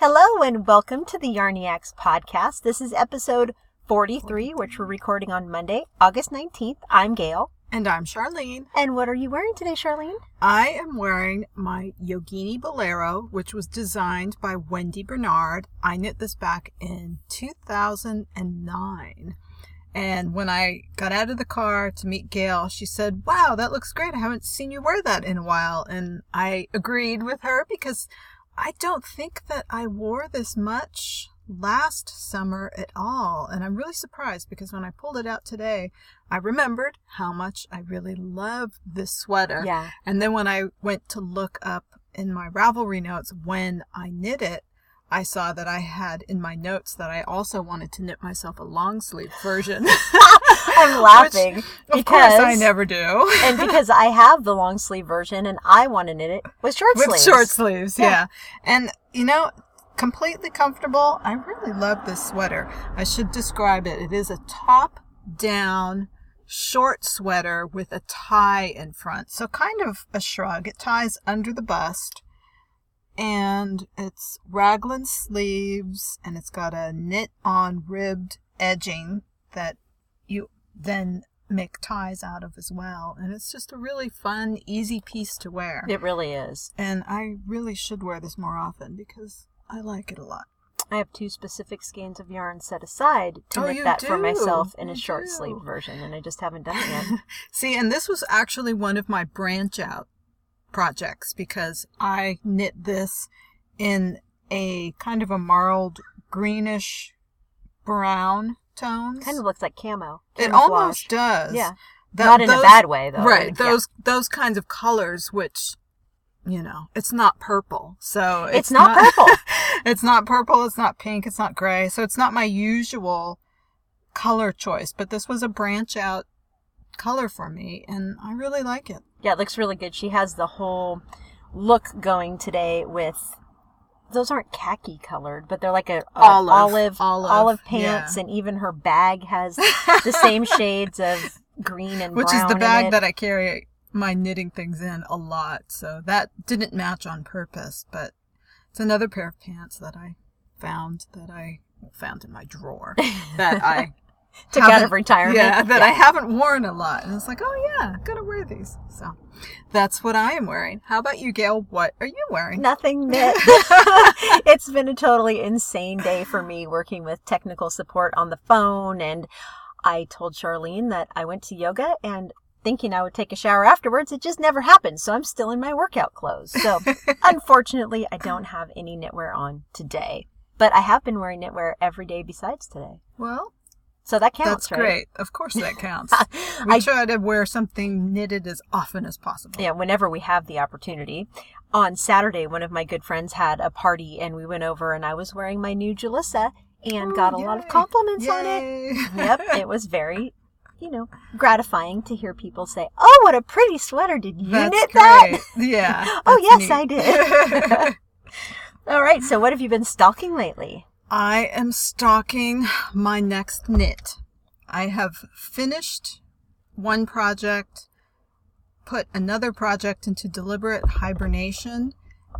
Hello and welcome to the Yarniacs podcast. This is episode 43, which we're recording on Monday, August 19th. I'm Gail. And I'm Charlene. And what are you wearing today, Charlene? I am wearing my Yogini Bolero, which was designed by Wendy Bernard. I knit this back in 2009. And when I got out of the car to meet Gail, she said, Wow, that looks great. I haven't seen you wear that in a while. And I agreed with her because I don't think that I wore this much last summer at all. And I'm really surprised because when I pulled it out today, I remembered how much I really love this sweater. Yeah. And then when I went to look up in my Ravelry notes when I knit it, I saw that I had in my notes that I also wanted to knit myself a long sleeve version. I'm laughing Which, because of course I never do. and because I have the long sleeve version and I want to knit it with short With sleeves. short sleeves, Yeah. yeah. And you know, completely comfortable. I really love this sweater. I should describe it. It is a top down short sweater with a tie in front. So kind of a shrug. It ties under the bust. And it's raglan sleeves and it's got a knit on ribbed edging that then make ties out of as well. And it's just a really fun, easy piece to wear. It really is. And I really should wear this more often because I like it a lot. I have two specific skeins of yarn set aside to Oh, knit you that for myself in a short do. sleeve version, and I just haven't done it yet. See, and this was actually one of my branch out projects because I knit this in a kind of a marled greenish brown tones. kind of looks like camo. it almost does. Yeah. Not in a bad way, though. Right. Yeah. Those those kinds of colors which you know, it's not purple. So it's, It's not purple. it's not purple, it's not pink, it's not gray. So it's not my usual color choice, but this was a branch out color for me and I really like it. Yeah, it looks really good. She has the whole look going today with those aren't khaki colored, but they're like a, a Olive. olive Olive, olive pants, yeah. and even her bag has the same shades of green and Which is the bag that I carry my knitting things in a lot. So that didn't match on purpose, but it's another pair of pants that I found that I found in my drawer that I took out of retirement. Yeah, that I haven't worn a lot. And it's like, oh yeah, gotta wear these. So that's what I am wearing. How about you, Gail? What are you wearing? Nothing knit. it's been a totally insane day for me working with technical support on the phone. And I told Charlene that I went to yoga and thinking I would take a shower afterwards. It just never happened. So I'm still in my workout clothes. So unfortunately, I don't have any knitwear on today. But I have been wearing knitwear every day besides today. Well, So that counts, that's right? great. Of course that counts. we I- try to wear something knitted as often as possible. yeah, whenever we have the opportunity. On Saturday, one of my good friends had a party and we went over and I was wearing my new Jalissa and Ooh, got a oh, lot of yay. compliments on it. Yep, it was very, you know, gratifying to hear people say, "Oh, what a pretty sweater! Did you That's knit that?" great. Yeah. Oh, yes, I did. All right, so what have you been stalking lately? I am stalking my next knit. I have finished one project, put another project into deliberate hibernation,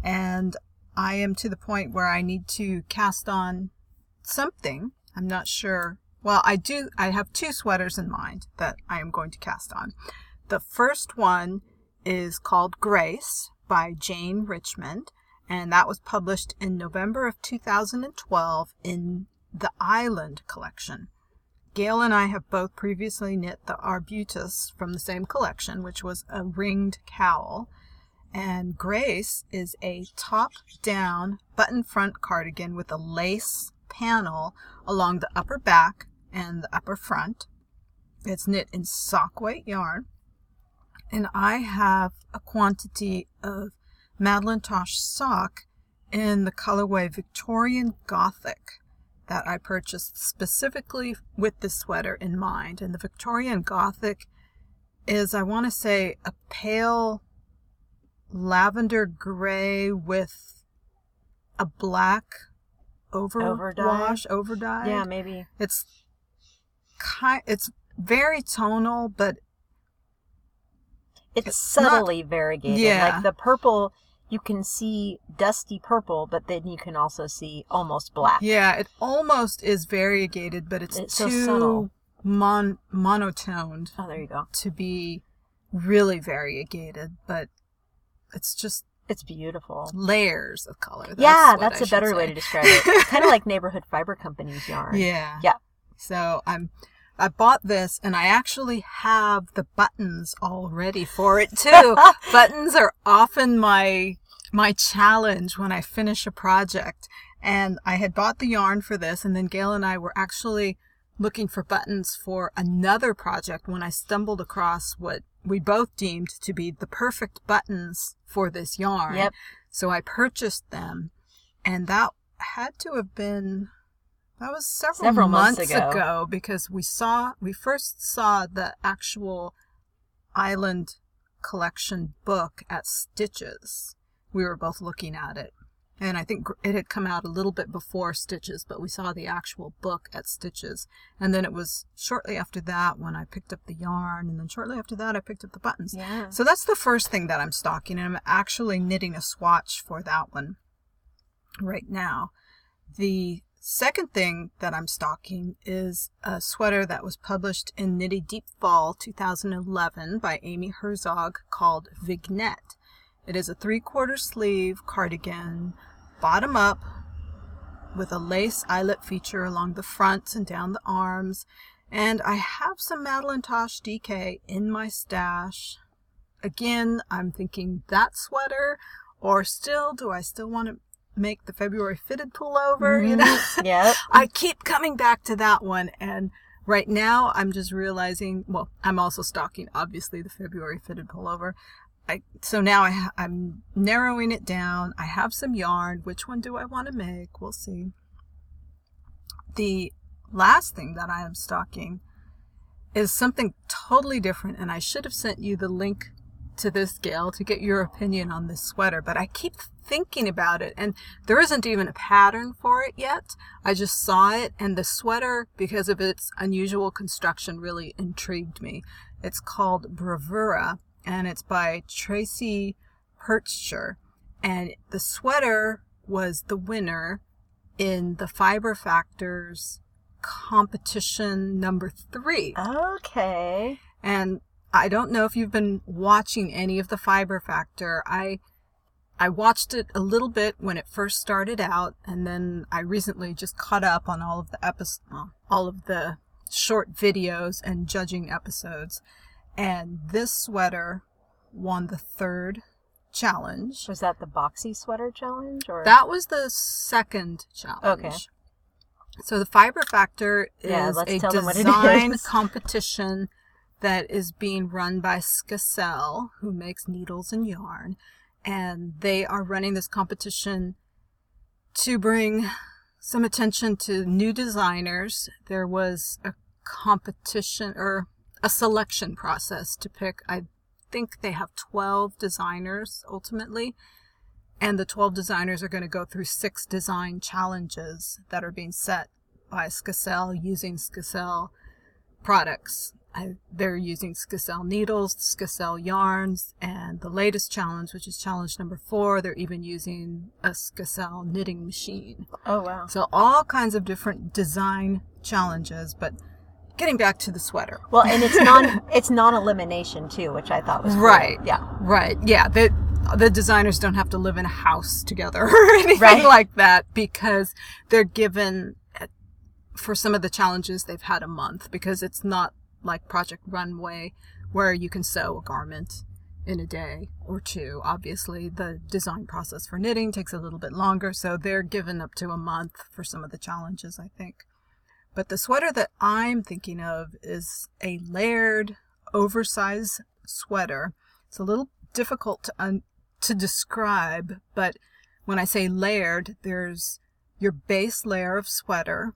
and I am to the point where I need to cast on something. I'm not sure. Well, I do, I have two sweaters in mind that I am going to cast on. The first one is called Grace by Jane Richmond, and that was published in November of 2012 in the Island collection. Gail and I have both previously knit the Arbutus from the same collection, which was a ringed cowl. And Grace is a top down button front cardigan with a lace panel along the upper back and the upper front. It's knit in sock weight yarn. And I have a quantity of Madeline Tosh sock in the colorway Victorian Gothic that I purchased specifically with this sweater in mind. And the Victorian Gothic is, I want to say, a pale lavender gray with a black overwash, overdye. Yeah, maybe. It's kind, it's very tonal, but It's, It's not- subtly variegated. Yeah. Like the purple you can see dusty purple, but then you can also see almost black. Yeah, it almost is variegated, but it's, It's too subtle. mon- monotoned Oh, there you go. to be really variegated. But it's just It's beautiful. layers of color. That's yeah, that's I a better should way to describe it. kind of like neighborhood fiber companies yarn. Yeah. Yeah. So I'm I bought this and I actually have the buttons all ready for it too. buttons are often my my challenge when I finish a project. And I had bought the yarn for this and then Gail and I were actually looking for buttons for another project when I stumbled across what we both deemed to be the perfect buttons for this yarn. Yep. So I purchased them and that had to have been that was several, Several months months, ago. ago. because we saw we first saw the actual island collection book at Stitches. We were both looking at it. And I think it had come out a little bit before Stitches, but we saw the actual book at Stitches. And then it was shortly after that when I picked up the yarn, and then shortly after that I picked up the buttons. Yeah. So that's the first thing that I'm stocking, and I'm actually knitting a swatch for that one right now. The second thing that I'm stocking is a sweater that was published in Knitty Deep Fall 2011 by Amy Herzog called Vignette. It is a three quarter sleeve cardigan, bottom up, with a lace eyelet feature along the front and down the arms. And I have some Madeline Tosh DK in my stash. Again, I'm thinking that sweater, or still, do I still want to make the February fitted pullover? You mm-hmm. know. Yep. I keep coming back to that one, and right now I'm just realizing. Well, I'm also stocking obviously the February fitted pullover. I, so now I ha- I'm narrowing it down. I have some yarn. Which one do I want to make? We'll see. The last thing that I am stocking is something totally different, and I should have sent you the link to this, Gail, to get your opinion on this sweater, but I keep thinking about it, and there isn't even a pattern for it yet. I just saw it, and the sweater, because of its unusual construction, really intrigued me. It's called Bravura, and it's by Tracy Percher, and the sweater was the winner in the Fiber Factors competition number three. Okay. And I don't know if you've been watching any of the Fiber Factor. I I watched it a little bit when it first started out, and then I recently just caught up on all of the episodes, all of the short videos and judging episodes. And this sweater won the third challenge. Was that the boxy sweater challenge or That was the second challenge. Okay. So the Fiber Factor is Yeah, a tell them what it design is. competition that is being run by Skacel, who makes needles and yarn, and they are running this competition to bring some attention to new designers. There was a competition or a selection process to pick. I think they have 12 designers ultimately. And the 12 designers are going to go through six design challenges that are being set by Skacel using Skacel products. I, they're using Skacel needles, Skacel yarns, and the latest challenge, which is challenge number four, they're even using a Skacel knitting machine. Oh wow. So all kinds of different design challenges, but getting back to the sweater. Well, and it's non it's non elimination too, which I thought was cool. Right. Yeah. Right. Yeah. The the designers don't have to live in a house together or anything Right. like that because they're given for some of the challenges they've had a month because it's not like Project Runway where you can sew a garment in a day or two. Obviously, the design process for knitting takes a little bit longer, so they're given up to a month for some of the challenges, I think. But the sweater that I'm thinking of is a layered, oversized sweater. It's a little difficult to un- to describe, but when I say layered, there's your base layer of sweater,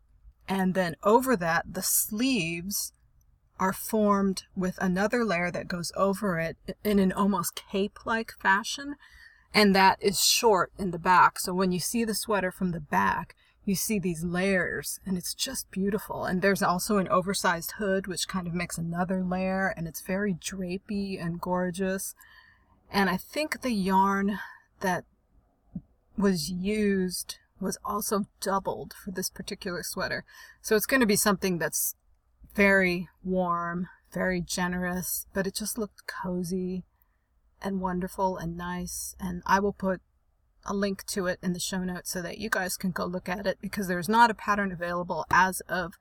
and then over that, the sleeves are formed with another layer that goes over it in an almost cape-like fashion, and that is short in the back. So when you see the sweater from the back, you see these layers and it's just beautiful. And there's also an oversized hood, which kind of makes another layer and it's very drapey and gorgeous. And I think the yarn that was used was also doubled for this particular sweater. So it's going to be something that's very warm, very generous, but it just looked cozy and wonderful and nice. And I will put a link to it in the show notes so that you guys can go look at it because there's not a pattern available as of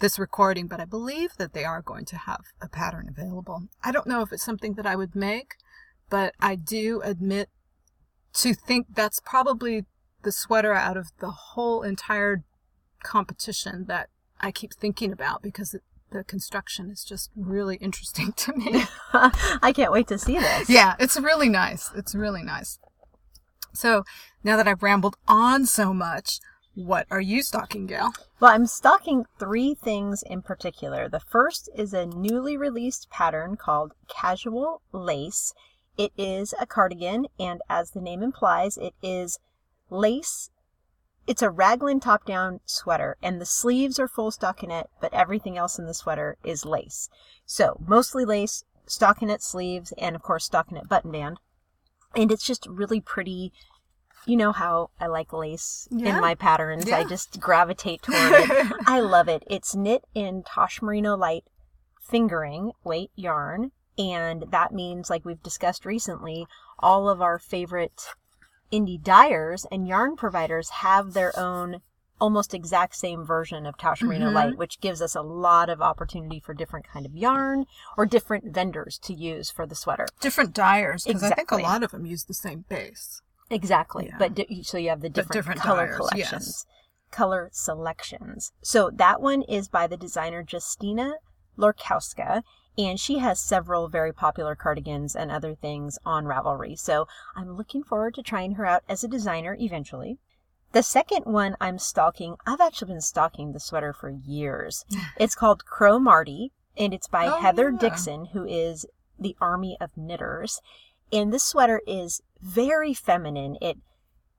this recording, but I believe that they are going to have a pattern available. I don't know if it's something that I would make, but I do admit to think that's probably the sweater out of the whole entire competition that I keep thinking about because it, the construction is just really interesting to me. I can't wait to see this. yeah, it's really nice. It's really nice. So now that I've rambled on so much, what are you stocking, Gail? Well, I'm stocking three things in particular. The first is a newly released pattern called Casual Lace. It is a cardigan, and as the name implies, it is lace. It's a raglan top down sweater, and the sleeves are full stockinette, but everything else in the sweater is lace. So, mostly lace, stockinette sleeves, and of course, stockinette button band. And it's just really pretty you know how I like lace Yeah. in my patterns. I just gravitate toward it. I love it. It's knit in Tosh Merino Light fingering weight yarn. And that means, like we've discussed recently, all of our favorite indie dyers and yarn providers have their own almost exact same version of Tosh Merino Mhm. Light, which gives us a lot of opportunity for different kind of yarn or different vendors to use for the sweater. Different dyers, because I think a lot of them use the same base. Exactly. Yeah. But di- so you have the different, different color dyers, collections. yes. Color selections. So that one is by the designer Justyna Lorkowska, and she has several very popular cardigans and other things on Ravelry. So I'm looking forward to trying her out as a designer eventually. The second one I'm stalking, I've actually been stalking the sweater for years. It's called Cromarty, and it's by Oh, Heather yeah. Dixon, who is the Army of Knitters. And this sweater is very feminine. It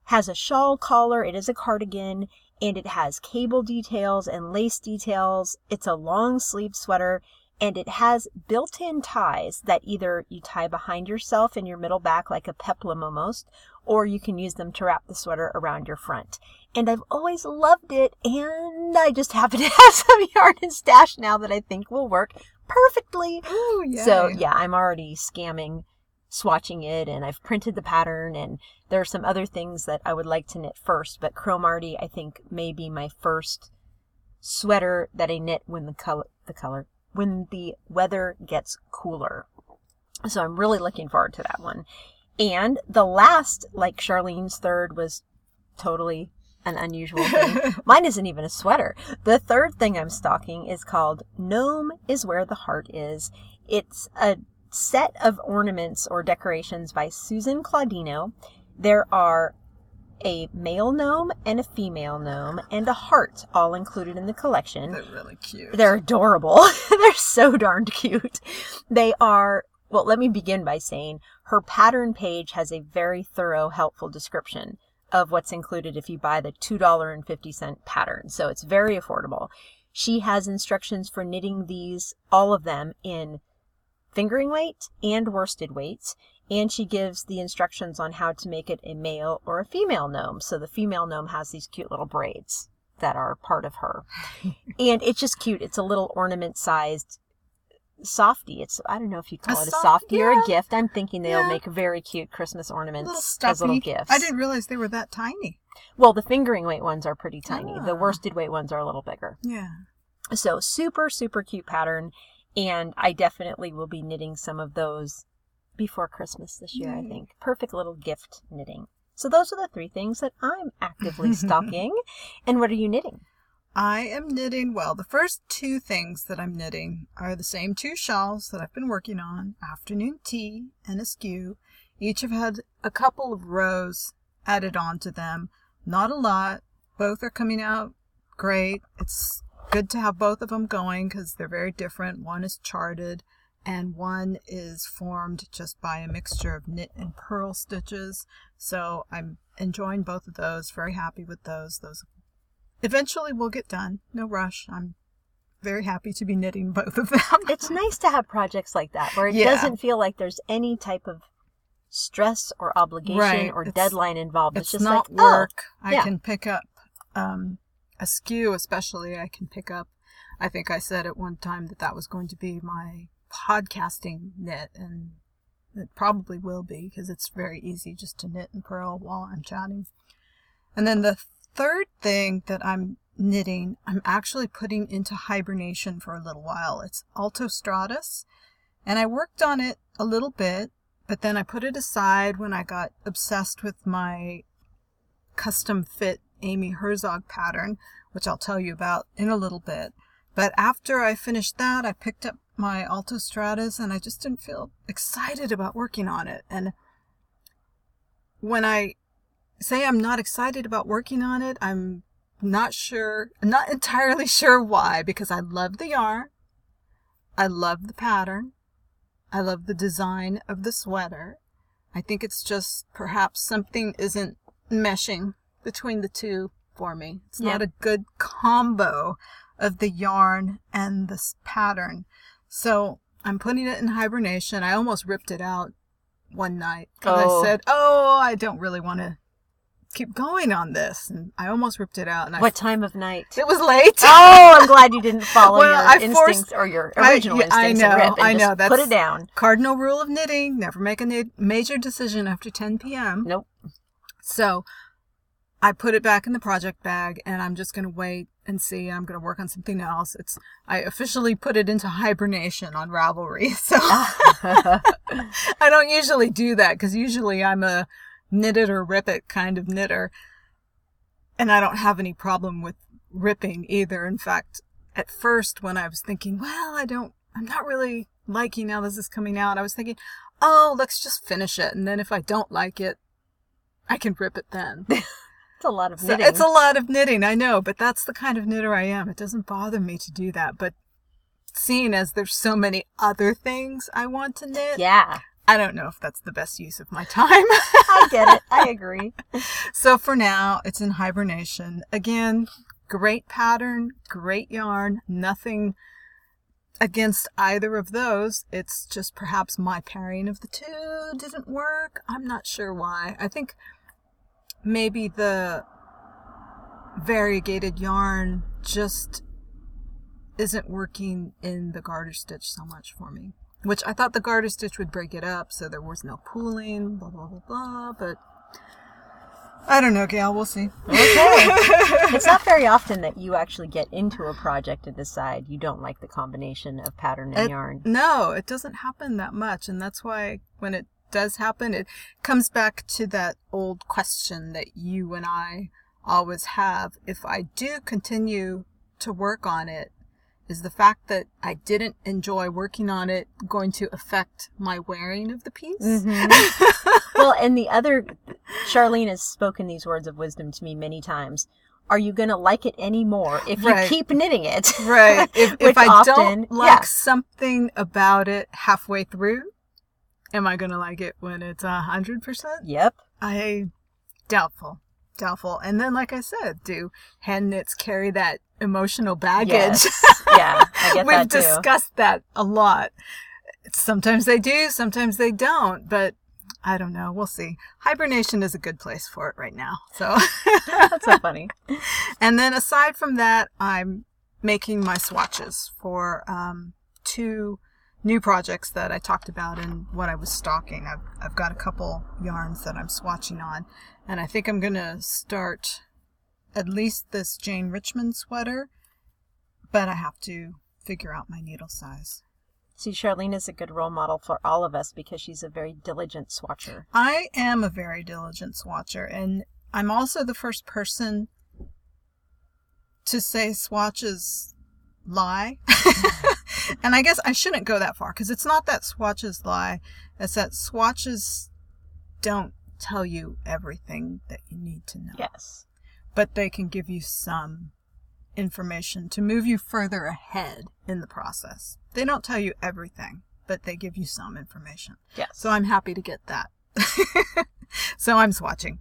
has a shawl collar, it is a cardigan, and it has cable details and lace details. It's a long sleeve sweater, and it has built in ties that either you tie behind yourself in your middle back like a peplum almost, or you can use them to wrap the sweater around your front. And I've always loved it, and I just happen to have some yarn and stash now that I think will work perfectly. Ooh. So yeah, I'm already scamming, swatching it, and I've printed the pattern. And there are some other things that I would like to knit first, but Cromarty I think may be my first sweater that I knit when the color, the color, when the weather gets cooler. So I'm really looking forward to that one. And the last, like Charlene's third, was totally an unusual thing. Mine isn't even a sweater. The third thing I'm stocking is called Gnome is Where the Heart Is. It's a set of ornaments or decorations by Susan Claudino. There are a male gnome and a female gnome and a heart all included in the collection. They're really cute. They're adorable. They're so darned cute. They are, well, let me begin by saying her pattern page has a very thorough, helpful description of what's included if you buy the $2.50 pattern. So it's very affordable. She has instructions for knitting these, all of them, in fingering weight and worsted weights. And she gives the instructions on how to make it a male or a female gnome. So the female gnome has these cute little braids that are part of her. and it's just cute. It's a little ornament sized softy. It's I don't know if you call A it a soft- softy or yeah. a gift. I'm thinking they'll Yeah. make very cute Christmas ornaments stuffy. as little gifts. I didn't realize they were that tiny. Well, the fingering weight ones are pretty tiny. The Ah. worsted weight ones are a little bigger. Yeah. So super, super cute pattern. And I definitely will be knitting some of those before Christmas this year, I think. Perfect little gift knitting. So those are the three things that I'm actively stocking. And what are you knitting? I am knitting, well, the first two things that I'm knitting are the same two shawls that I've been working on Afternoon Tea and Askew. Each have had a couple of rows added onto them. Not a lot. Both are coming out great. It's good to have both of them going because they're very different. One is charted and one is formed just by a mixture of knit and purl stitches. So I'm enjoying both of those. Very happy with those. Those eventually will get done. No rush. I'm very happy to be knitting both of them. It's nice to have projects like that where it Yeah. doesn't feel like there's any type of stress or obligation Right. or It's- deadline involved. It's, It's, just not like, oh, work. I yeah. can pick up um, Askew, especially. I can pick up. I think I said at one time that that was going to be my podcasting knit, and it probably will be because it's very easy just to knit and purl while I'm chatting. And then the third thing that I'm knitting, I'm actually putting into hibernation for a little while. It's Alto Stratus, and I worked on it a little bit, but then I put it aside when I got obsessed with my custom fit Amy Herzog pattern, which I'll tell you about in a little bit. But after I finished that, I picked up my Alto Stratus and I just didn't feel excited about working on it. And when I say I'm not excited about working on it, I'm not sure, not entirely sure why, because I love the yarn. I love the pattern. I love the design of the sweater. I think it's just perhaps something isn't meshing between the two for me. It's not a good combo of the yarn and this pattern. So I'm putting it in hibernation. I almost ripped it out one night because Oh. I said, "Oh, I don't really want to keep going on this," and I almost ripped it out. And I, What time of night? it was late. Oh, I'm glad you didn't follow Well, your I forced- instincts or your original yeah, I instincts and know, I know, put it down. Cardinal rule of knitting: never make a major decision after 10 p.m. Nope. So I put it back in the project bag and I'm just going to wait and see. I'm going to work on something else. It's I officially put it into hibernation on Ravelry. So I don't usually do that cuz usually I'm a knit it or rip it kind of knitter. And I don't have any problem with ripping either. In fact, at first when I was thinking, well, I don't I'm not really liking how this is coming out. I was thinking, "Oh, let's just finish it and then if I don't like it, I can rip it then." it's a lot of So knitting. it's a lot of knitting, I know, but that's the kind of knitter I am. It doesn't bother me to do that. But seeing as there's so many other things I want to knit, yeah, I don't know if that's the best use of my time. I get it. I agree. so for now, it's in hibernation. Again, great pattern, great yarn, nothing against either of those. It's just perhaps my pairing of the two didn't work. I'm not sure why. I think maybe the variegated yarn just isn't working in the garter stitch so much for me. Which I thought the garter stitch would break it up so there was no pooling, blah, blah, blah, blah, but I don't know, Gail. We'll see. Okay. it's not very often that you actually get into a project and decide you don't like the combination of pattern and It- yarn. No, it doesn't happen that much. And that's why when it does happen, it comes back to that old question that you and I always have. If I do continue to work on it, is the fact that I didn't enjoy working on it going to affect my wearing of the piece? Mhm. well, and the other, Charlene has spoken these words of wisdom to me many times. Are you going to like it anymore if you Right. keep knitting it? Right. If, if I often- don't like yeah. something about it halfway through, am I going to like it when it's a hundred percent? Yep. I doubtful, doubtful. And then, like I said, do hand knits carry that emotional baggage? Yes. yeah, I get We've that too. discussed that a lot. Sometimes they do, sometimes they don't, but I don't know. We'll see. Hibernation is a good place for it right now. So, That's so funny. and then aside from that, I'm making my swatches for um, two new projects that I talked about in what I was stocking. I've, I've got a couple yarns that I'm swatching on, and I think I'm going to start at least this Jane Richmond sweater, but I have to figure out my needle size. See, Charlene is a good role model for all of us because she's a very diligent swatcher. I am a very diligent swatcher, and I'm also the first person to say swatches lie. and I guess I shouldn't go that far because it's not that swatches lie, it's that swatches don't tell you everything that you need to know. Yes. But they can give you some information to move you further ahead in the process. They don't tell you everything, but they give you some information. Yes. So I'm happy to get that. so I'm swatching.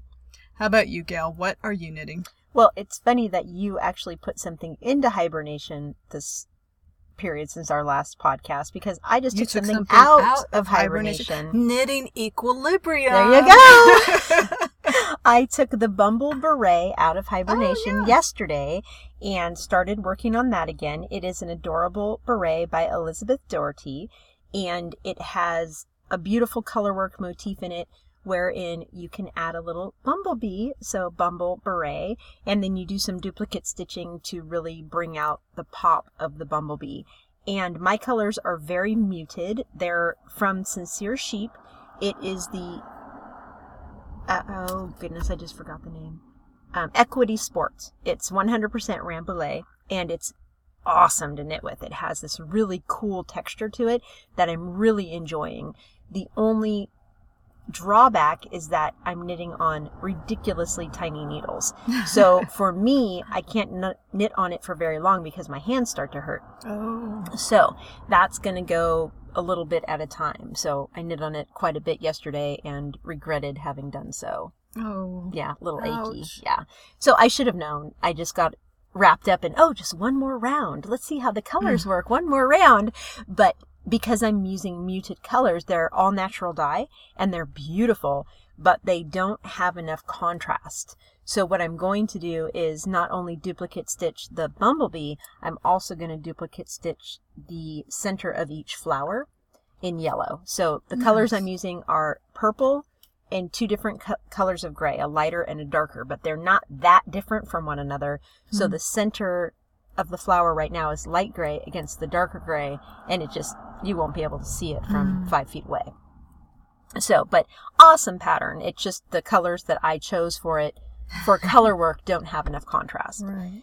How about you, Gail? What are you knitting? Well, it's funny that you actually put something into hibernation this period since our last podcast because I just took, took something, something out, out of of hibernation. Knitting equilibrium. There you go. I took the Bumble Beret out of oh, hibernation yeah. yesterday and started working on that again. It is an adorable beret by Elizabeth Doherty, and it has a beautiful colorwork motif in it wherein you can add a little bumblebee, so bumble beret, and then you do some duplicate stitching to really bring out the pop of the bumblebee. And my colors are very muted. They're from Sincere Sheep. It is the uh, oh goodness, I just forgot the name. Um, Equity Sports. It's 100% Rambouillet, and it's awesome to knit with. It has this really cool texture to it that I'm really enjoying. The only drawback is that I'm knitting on ridiculously tiny needles. So for me, I can't knit on it for very long because my hands start to hurt. Oh. So that's going to go a little bit at a time. So I knit on it quite a bit yesterday and regretted having done so. Oh. Yeah, a little achy. Yeah. So I should have known. I just got wrapped up in, oh, just one more round. Let's see how the colors mm. work. One more round. But because I'm using muted colors, they're all natural dye and they're beautiful, but they don't have enough contrast. So what I'm going to do is not only duplicate stitch the bumblebee, I'm also going to duplicate stitch the center of each flower in yellow. So the colors I'm using are purple and two different co- colors of gray, a lighter and a darker, but they're not that different from one another. So hmm. the center of the flower right now is light gray against the darker gray, and it just, you won't be able to see it from mm. five feet away. So, but awesome pattern. It's just the colors that I chose for it for color work don't have enough contrast. Right.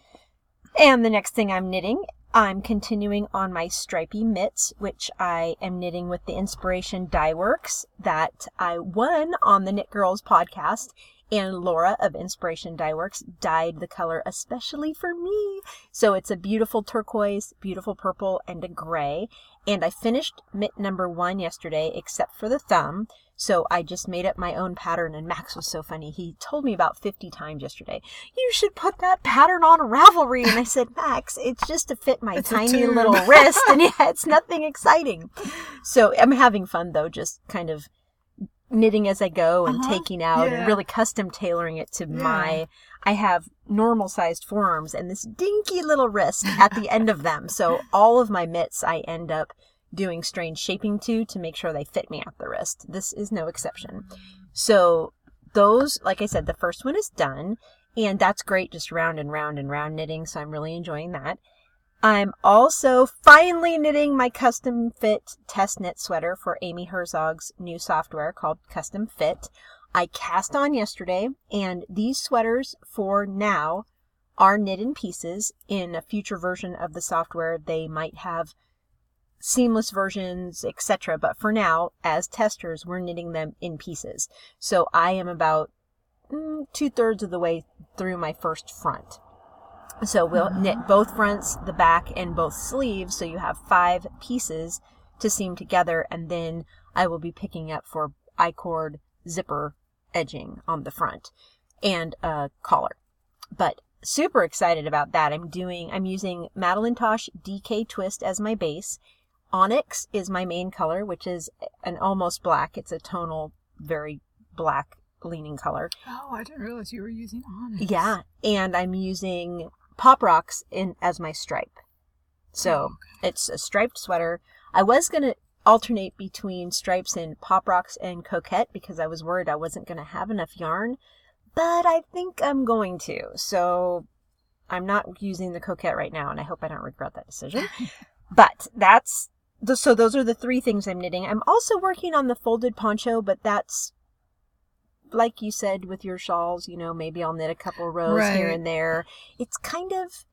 And the next thing I'm knitting, I'm continuing on my stripy mitts, which I am knitting with the Inspiration Dye Works that I won on the Knit Girls podcast. And Laura of Inspiration Dye Works dyed the color especially for me. So it's a beautiful turquoise, beautiful purple, and a gray. And I finished mitt number one yesterday, except for the thumb. So I just made up my own pattern, and Max was so funny. He told me about 50 times yesterday, you should put that pattern on Ravelry. And I said, Max, it's just to fit my It's tiny little wrist. And yeah, it's nothing exciting. So I'm having fun though, just kind of knitting as I go and Uh-huh. taking out Yeah. and really custom tailoring it to Yeah. my I have normal sized forearms and this dinky little wrist at the end of them. So all of my mitts I end up doing strange shaping to to make sure they fit me at the wrist. This is no exception. So those, like I said, the first one is done and that's great just round and round and round knitting. So I'm really enjoying that. I'm also finally knitting my custom fit test knit sweater for Amy Herzog's new software called Custom Fit. I cast on yesterday, and these sweaters for now are knit in pieces. In a future version of the software, they might have seamless versions, etc. But for now, as testers, we're knitting them in pieces. So I am about mm, two thirds of the way through my first front. So we'll ah. knit both fronts, the back, and both sleeves. So you have five pieces to seam together. And then I will be picking up for I-cord zipper edging on the front and a collar. But super excited about that. I'm doing, I'm using Madeline Tosh DK Twist as my base. Onyx is my main color, which is an almost black. It's a tonal, very black leaning color. Oh, I didn't realize you were using onyx. Yeah, and I'm using Pop Rocks in as my stripe. So oh, it's a striped sweater. I was gonna alternate between stripes and Pop Rocks and Coquette because I was worried I wasn't gonna have enough yarn, but I think I'm going to. So I'm not using the Coquette right now, and I hope I don't regret that decision. but that's the, so those are the three things I'm knitting. I'm also working on the folded poncho, but that's like you said with your shawls, you know, maybe I'll knit a couple rows here and there. It's kind of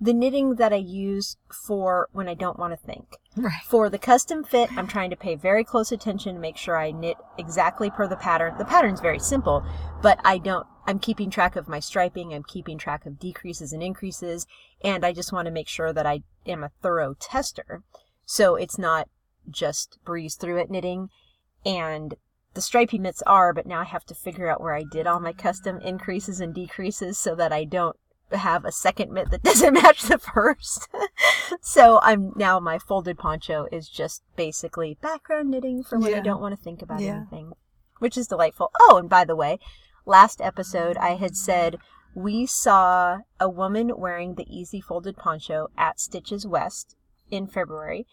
the knitting that I use for when I don't want to think. Right. For the custom fit, I'm trying to pay very close attention to make sure I knit exactly per the pattern. The pattern's very simple, but I don't, I'm keeping track of my striping, I'm keeping track of decreases and increases, and I just want to make sure that I am a thorough tester. So it's not just breeze through it knitting. And the stripy mitts are, but now I have to figure out where I did all my custom increases and decreases so that I don't have a second mitt that doesn't match the first. so I'm now my folded poncho is just basically background knitting for when I don't want to think about Yeah. anything, which is delightful. Oh, and by the way, last episode I had said we saw a woman wearing the easy folded poncho at Stitches West in February.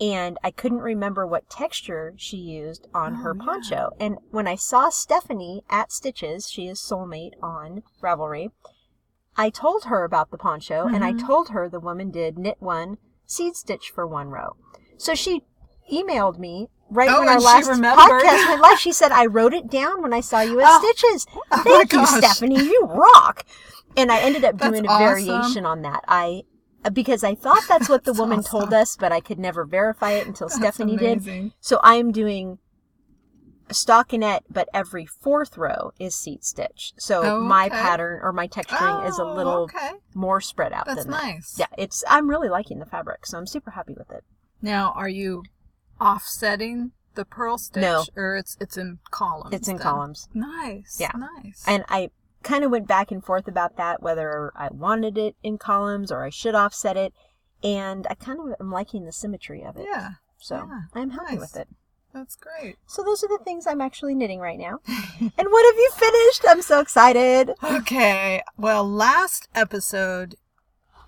And I couldn't remember what texture she used on her Oh, yeah. poncho. And when I saw Stephanie at Stitches, she is soulmate on Ravelry, I told her about the poncho and I Mhm. told her the woman did knit one, seed stitch for one row. So she emailed me right Oh, when our last podcast went live. She said, I wrote it down when I saw you at Oh, Stitches. Oh Thank you, gosh. Stephanie. You rock. And I ended up That's doing a awesome. variation on that. I because I thought that's what the That's woman awesome. told us, but I could never verify it until That's Stephanie did. So I'm doing a stockinette, but every fourth row is seed stitch. So Oh, my pattern or my texturing is a Oh, little okay. more spread out That's than that. nice. Yeah, it's I'm really liking the fabric, so I'm super happy with it. Now, are you offsetting the purl stitch, No. or it's it's in columns? It's in then? columns. Nice. Yeah. Nice. And I kind of went back and forth about that, whether I wanted it in columns or I should offset it. And I kind of am liking the symmetry of it. yeah, So yeah, I'm happy nice. with it. that's great. So those are the things I'm actually knitting right now. and what have you finished? I'm so excited. Okay. Well, last episode,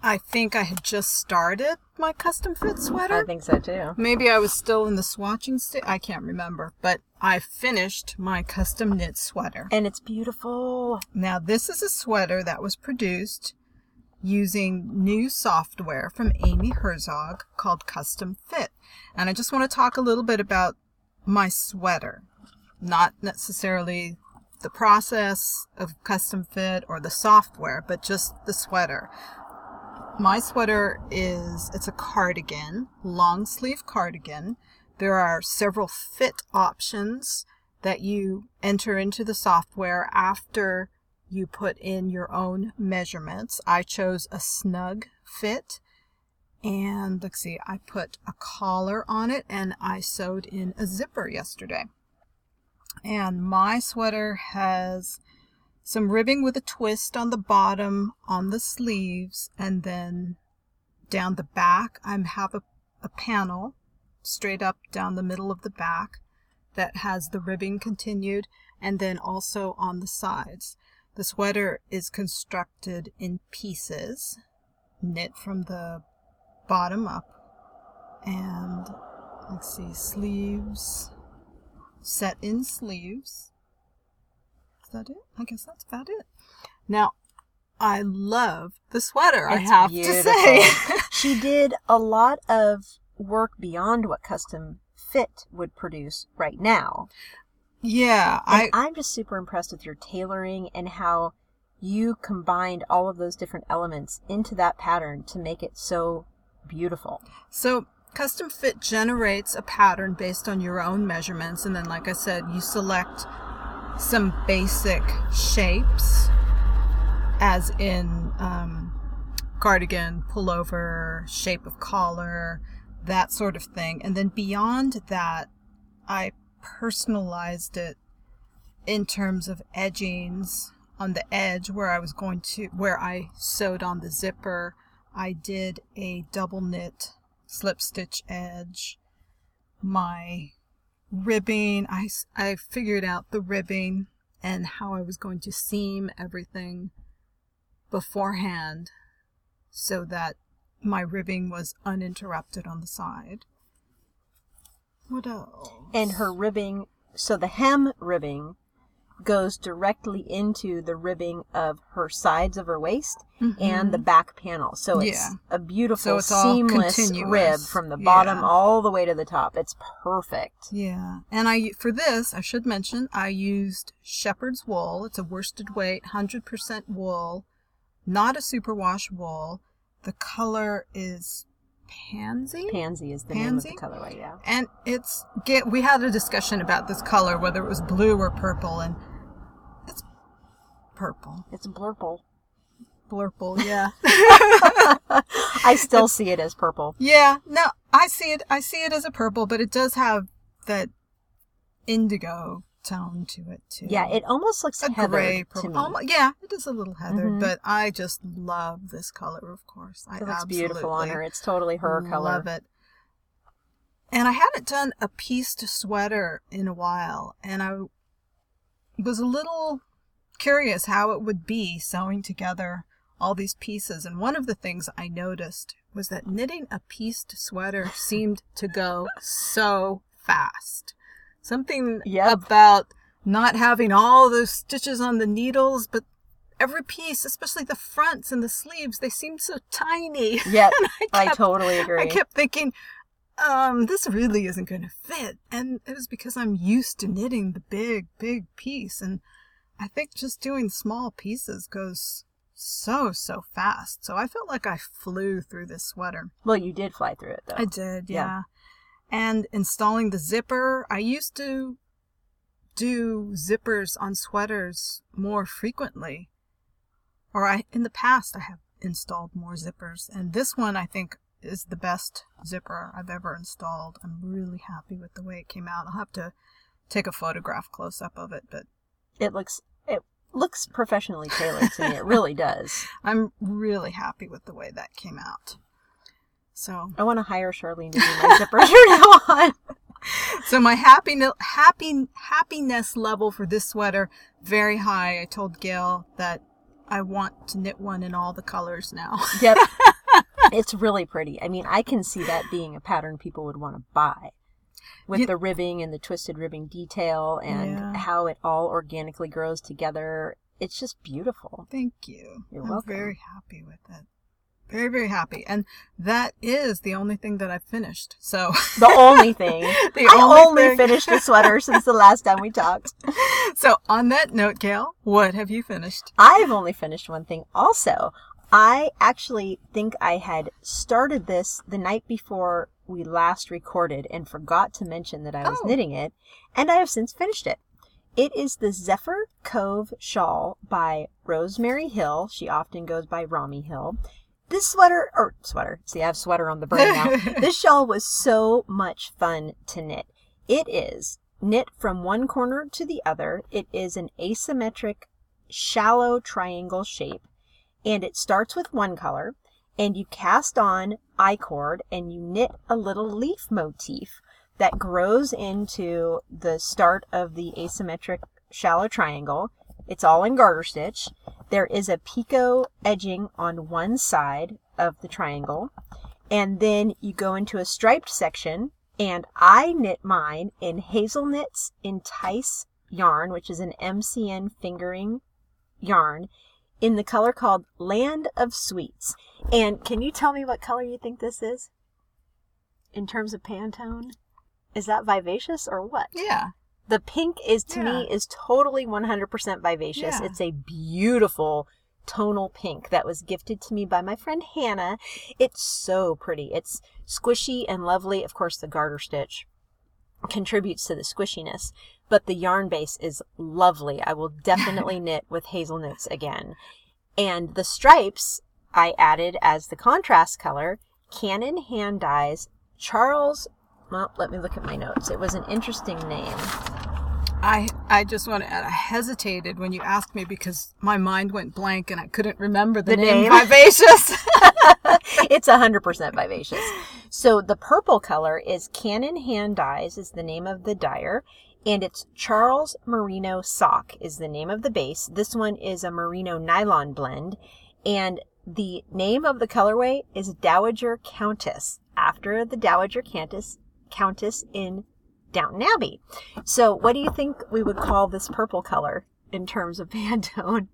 I think I had just started my custom fit sweater. I think so too. Maybe I was still in the swatching state. I can't remember, but I finished my custom knit sweater. And it's beautiful. Now, this is a sweater that was produced using new software from Amy Herzog called Custom Fit. And I just want to talk a little bit about my sweater, not necessarily the process of custom fit or the software, but just the sweater. My sweater is it's a cardigan, long sleeve cardigan. There are several fit options that you enter into the software after you put in your own measurements. I chose a snug fit and let's see, I put a collar on it and I sewed in a zipper yesterday. And my sweater has some ribbing with a twist on the bottom, on the sleeves, and then down the back, I have a, a panel straight up down the middle of the back that has the ribbing continued, and then also on the sides. The sweater is constructed in pieces, knit from the bottom up, and let's see, sleeves, set in sleeves. That it? I guess that's about it. Now, I love the sweater, I have beautiful. to say. she did a lot of work beyond what custom fit would produce right now. yeah, And I I'm just super impressed with your tailoring and how you combined all of those different elements into that pattern to make it so beautiful. So custom fit generates a pattern based on your own measurements and then like I said, you select some basic shapes as in um, cardigan, pullover, shape of collar, that sort of thing. And then beyond that, I personalized it in terms of edgings on the edge where I was going to, where I sewed on the zipper. I did a double knit slip stitch edge. My ribbing, I, I figured out the ribbing and how I was going to seam everything beforehand so that my ribbing was uninterrupted on the side. What else? And her ribbing, so the hem ribbing goes directly into the ribbing of her sides of her waist mm-hmm. and the back panel. So it's Yeah. a beautiful So it's seamless continuous. rib from the bottom Yeah. all the way to the top. It's perfect. Yeah, and I for this I should mention I used shepherd's wool. It's a worsted weight, hundred percent wool, not a superwash wool. The color is pansy, Pansy is the name of Pansy? the colorway, yeah. and it's get. We had a discussion about this color, whether it was blue or purple, and it's purple, It's blurple. blurple. Yeah, I still see it as purple. yeah. No, I see it. I see it as a purple, but it does have that indigo tone to it too. Yeah, it almost looks a gray to purple. me. almo- yeah, it is a little heathered, Mhm. but I just love this color. Of course, I it looks absolutely beautiful on her. It's totally her color. Love it. And I hadn't done a pieced sweater in a while, and I was a little curious how it would be sewing together all these pieces. And one of the things I noticed was that knitting a pieced sweater seemed to go so fast. Something Yep. about not having all those stitches on the needles, but every piece, especially the fronts and the sleeves, they seemed so tiny. Yeah, I I totally agree. I kept thinking, um, this really isn't going to fit. And it was because I'm used to knitting the big, big piece. And I think just doing small pieces goes so, so fast. So I felt like I flew through this sweater. Well, you did fly through it though. I did, yeah. Yeah. And installing the zipper, I used to do zippers on sweaters more frequently. Or I in the past I have installed more zippers, and this one I think is the best zipper I've ever installed. I'm really happy with the way it came out. I'll have to take a photograph close up of it, but It looks it looks professionally tailored to me. It really does. I'm really happy with the way that came out. So I want to hire Charlene to do my zippers from now on. So my happiness, happy, happiness level for this sweater very high. I told Gail that I want to knit one in all the colors now. Yep. it's really pretty. I mean, I can see that being a pattern people would want to buy. With You- the ribbing and the twisted ribbing detail and Yeah. how it all organically grows together. It's just beautiful. Thank you. You're I'm welcome. very happy with it. Very, very happy. And that is the only thing that I've finished. So The only thing. the I only thing- finished a sweater since the last time we talked. So on that note, Gail, what have you finished? I've only finished one thing also. I actually think I had started this the night before we last recorded and forgot to mention that I was Oh. knitting it, and I have since finished it. It is the Zephyr Cove shawl by Rosemary Hill. She often goes by Romi Hill. This sweater, or sweater, see, I have sweater on the brain now. this shawl was so much fun to knit. It is knit from one corner to the other. It is an asymmetric, shallow triangle shape, and it starts with one color. And you cast on I cord and you knit a little leaf motif that grows into the start of the asymmetric shallow triangle. It's all in garter stitch. There is a picot edging on one side of the triangle. And then you go into a striped section and I knit mine in Hazel Knits Entice yarn, which is an MCN fingering yarn, in the color called Land of Sweets. And can you tell me what color you think this is? In terms of Pantone? Is that vivacious or what? yeah. The pink is to me is totally 100% vivacious. Yeah. It's a beautiful tonal pink that was gifted to me by my friend Hannah. It's so pretty. It's squishy and lovely. Of course, the garter stitch contributes to the squishiness, but the yarn base is lovely. I will definitely knit with hazel knits again. And the stripes I added as the contrast color, Canon hand dyes Charles well, let me look at my notes. It was an interesting name. I I just want to add, I hesitated when you asked me because my mind went blank and I couldn't remember the, The name, name? Vivacious. it's 100% vivacious. So the purple color is Canon Hand Dyes is the name of the dyer and it's Charles Merino Sock is the name of the base. This one is a merino nylon blend and the name of the colorway is Dowager Countess after the Dowager Countess Countess in Downton Abbey. So what do you think we would call this purple color in terms of Pantone?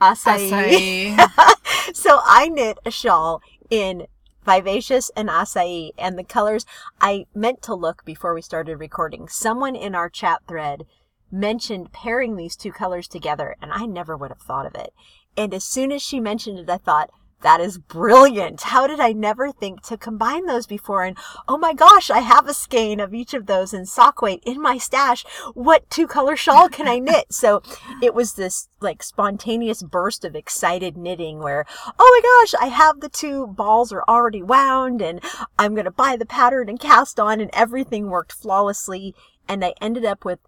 Acai. Acai. so I knit a shawl in vivacious and acai and the colors I meant to look before we started recording. Someone in our chat thread mentioned pairing these two colors together and I never would have thought of it. And as soon as she mentioned it, I thought, that is brilliant. How did I never think to combine those before? And oh my gosh, I have a skein of each of those in sock weight in my stash. What two color shawl can I knit? So it was this like spontaneous burst of excited knitting where, oh my gosh, I have the two balls are already wound and I'm going to buy the pattern and cast on and everything worked flawlessly. And I ended up with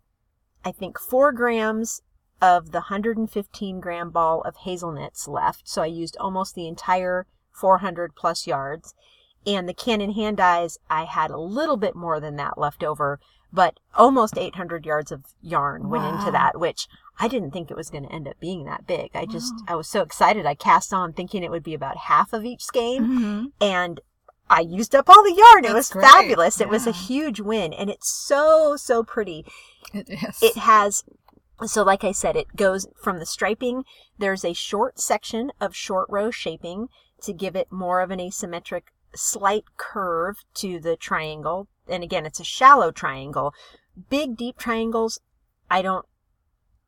I think, four grams of the 115 gram ball of hazel knits left. So I used almost the entire 400 plus yards. And the Canon hand dyes, I had a little bit more than that left over, but almost 800 yards of yarn went into that, which I didn't think it was going to end up being that big. I just, I was so excited. I cast on thinking it would be about half of each skein Mhm. and I used up all the yarn. It was great. fabulous. It was a huge win and it's so, so pretty. It is. It has, so like I said, it goes from the striping. There's a short section of short row shaping to give it more of an asymmetric, slight curve to the triangle. And again, it's a shallow triangle. Big, deep triangles, I don't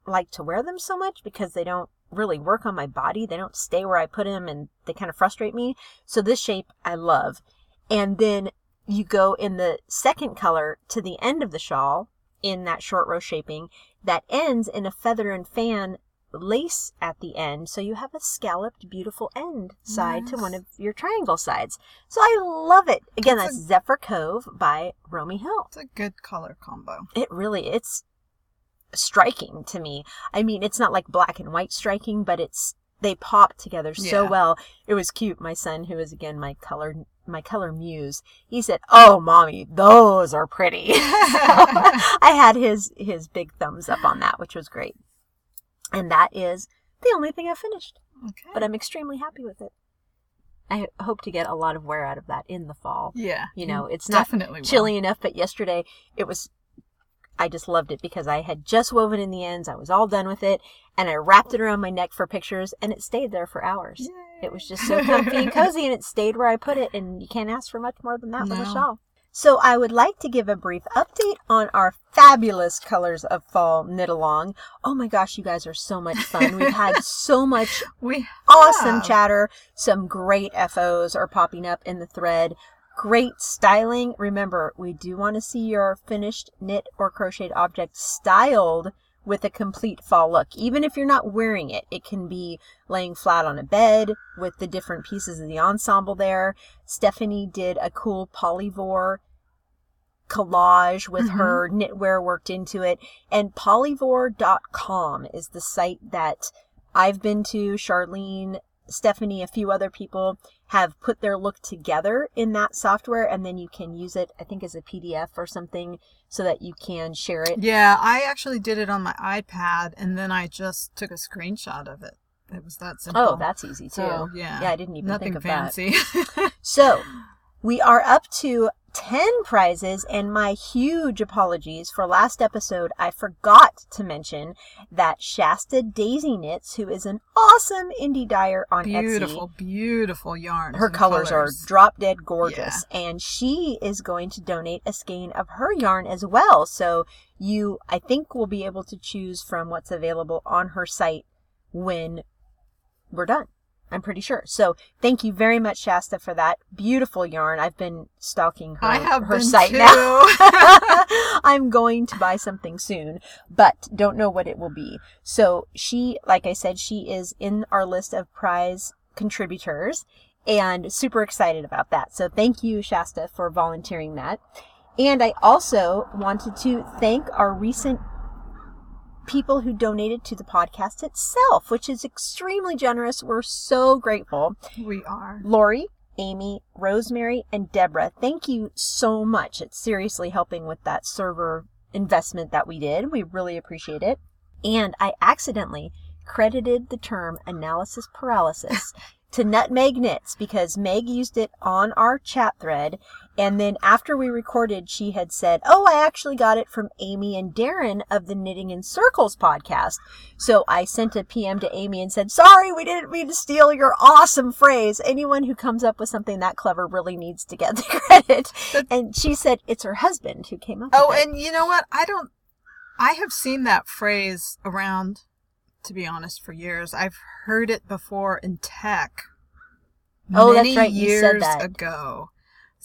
like to wear them so much because they don't really work on my body. They don't stay where I put them and they kind of frustrate me. So this shape I love. And then you go in the second color to the end of the shawl in that short row shaping that ends in a feather and fan lace at the end. So you have a scalloped, beautiful end side to one of your triangle sides. So I love it. Again, That's that's Zephyr Cove by Romi Hill It's a good color combo. it really it's striking to me i mean it's not like black and white striking but it's they popped together so well it was cute my son who is again my color my color muse he said oh mommy those are pretty So i had his his big thumbs up on that which was great and that is the only thing i finished Okay. but i'm extremely happy with it i hope to get a lot of wear out of that in the fall yeah. you know it's not definitely will. chilly enough, but yesterday it was. I just loved it because I had just woven in the ends. I was all done with it, and I wrapped it around my neck for pictures, and it stayed there for hours. Yay. It was just so comfy and cozy, and it stayed where I put it, and you can't ask for much more than that with a shawl. So I would like to give a brief update on our fabulous colors of fall knit along. Oh my gosh, you guys are so much fun. We've had so much we awesome have. chatter. Some great FOs are popping up in the thread. Great styling. Remember, we do want to see your finished knit or crocheted object styled with a complete fall look. Even if you're not wearing it, it can be laying flat on a bed with the different pieces of the ensemble there. Stephanie did a cool polyvore collage with Mhm. her knitwear worked into it. And polyvore.com is the site that I've been to. Charlene, Stephanie, a few other people have put their look together in that software, and then you can use it, I think, as a PDF or something so that you can share it. Yeah, I actually did it on my iPad and then I just took a screenshot of it. It was that oh, simple. Oh, that's easy too. So, yeah. Yeah, I didn't even Nothing think of that. fancy. So, we are up to 10 prizes, and my huge apologies for last episode. I forgot to mention that Shasta Daisy Knits, who is an awesome indie dyer on beautiful, Etsy, beautiful yarn her and colors, are drop dead gorgeous, and she is going to donate a skein of her yarn as well. So, you, I think, will be able to choose from what's available on her site when we're done. I'm pretty sure. So thank you very much, Shasta, for that beautiful yarn. I've been stalking her, I have her site too. now. I'm going to buy something soon, but don't know what it will be. So she, like I said, she is in our list of prize contributors and super excited about that. So thank you, Shasta, for volunteering that. And I also wanted to thank our recent people who donated to the podcast itself, which is extremely generous. We're so grateful. we are. Lori, Amy, Rosemary, and Deborah, thank you so much. It's seriously helping with that server investment that we did. We really appreciate it. And I accidentally credited the term analysis paralysis to Nutmeg Knits because Meg used it on our chat thread. And then after we recorded, she had said, Oh, I actually got it from Amy and Darren of the Knitting in Circles podcast. So I sent a PM to Amy and said, Sorry, we didn't mean to steal your awesome phrase. Anyone who comes up with something that clever really needs to get the credit. And she said, It's her husband who came up Oh, with it. and you know what? I don't. I have seen that phrase around, to be honest, for years. I've heard it before in tech. Oh, that's right, you Years said that. ago.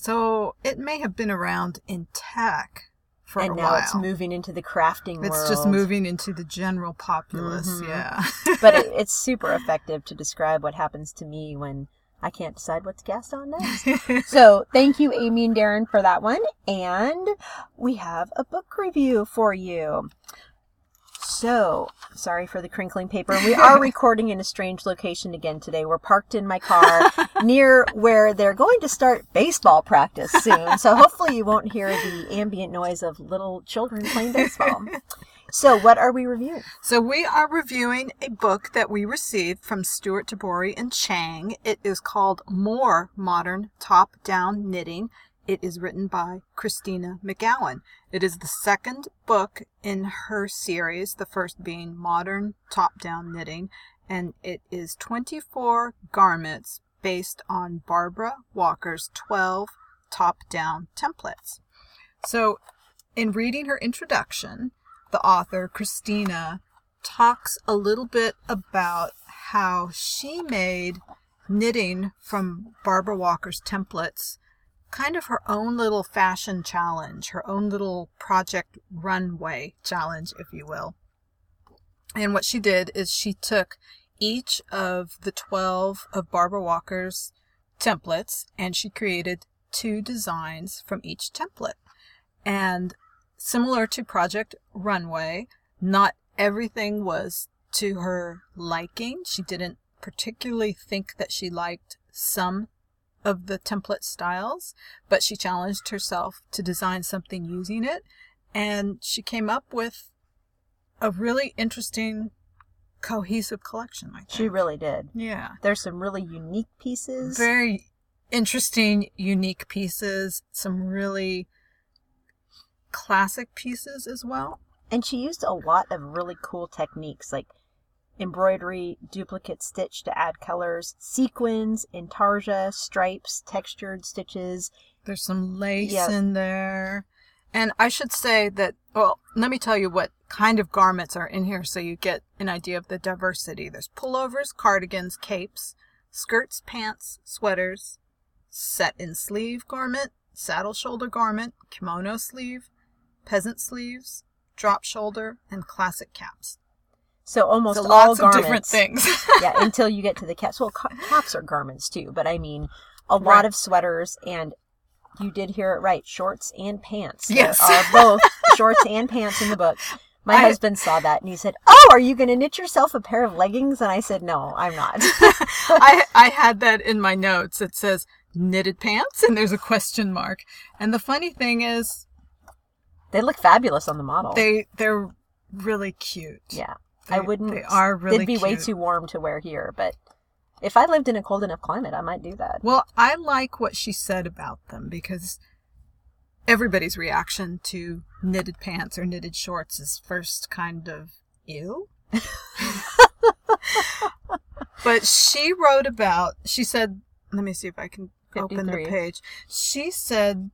So it may have been around in tech for and a now while. it's moving into the crafting It's world. just moving into the general populace. Mhm. Yeah. but it, it's super effective to describe what happens to me when I can't decide what to cast on next. so thank you, Amy and Darren, for that one. And we have a book review for you. So, sorry for the crinkling paper. We are recording in a strange location again today. We're parked in my car near where they're going to start baseball practice soon. So, hopefully, you won't hear the ambient noise of little children playing baseball. So, what are we reviewing? So, we are reviewing a book that we received from Stewart Tabori and Chang. It is called More Modern Top Down Knitting it is written by Kristina McGowan. It is the second book in her series, the first being Modern Top Down Knitting, and it is 24 garments based on Barbara Walker's 12 top down templates. So, in reading her introduction, the author, Christina, talks a little bit about how she made knitting from Barbara Walker's templates kind of her own little fashion challenge, her own little project runway challenge, if you will. And what she did is she took each of the 12 of Barbara Walker's templates and she created two designs from each template. And similar to Project Runway, not everything was to her liking. She didn't particularly think that she liked some of the template styles, but she challenged herself to design something using it. And she came up with a really interesting, cohesive collection, I think. She really did. Yeah. There's some really unique pieces. Very interesting, unique pieces, some really classic pieces as well. And she used a lot of really cool techniques like embroidery, duplicate stitch to add colors, sequins, intarsia, stripes, textured stitches. There's some lace yep. in there. And I should say that, well, let me tell you what kind of garments are in here so you get an idea of the diversity. There's pullovers, cardigans, capes, skirts, pants, sweaters, set in sleeve garment, saddle shoulder garment, kimono sleeve, peasant sleeves, drop shoulder, and classic caps. So almost so all garments. different things. yeah, until you get to the caps. Well, caps are garments too, but I mean a lot of sweaters and you did hear it right, shorts and pants. Yes. There are both shorts and pants in the book. My I, husband saw that and he said, "Oh, are you going to knit yourself a pair of leggings?" And I said, "No, I'm not." I I had that in my notes. It says knitted pants and there's a question mark. And the funny thing is they look fabulous on the model. They they're really cute. Yeah. They, I wouldn't. They are really. They'd be cute. way too warm to wear here, but if I lived in a cold enough climate, I might do that. Well, I like what she said about them because everybody's reaction to knitted pants or knitted shorts is first kind of ew. but she wrote about. She said, "Let me see if I can 53. open the page." She said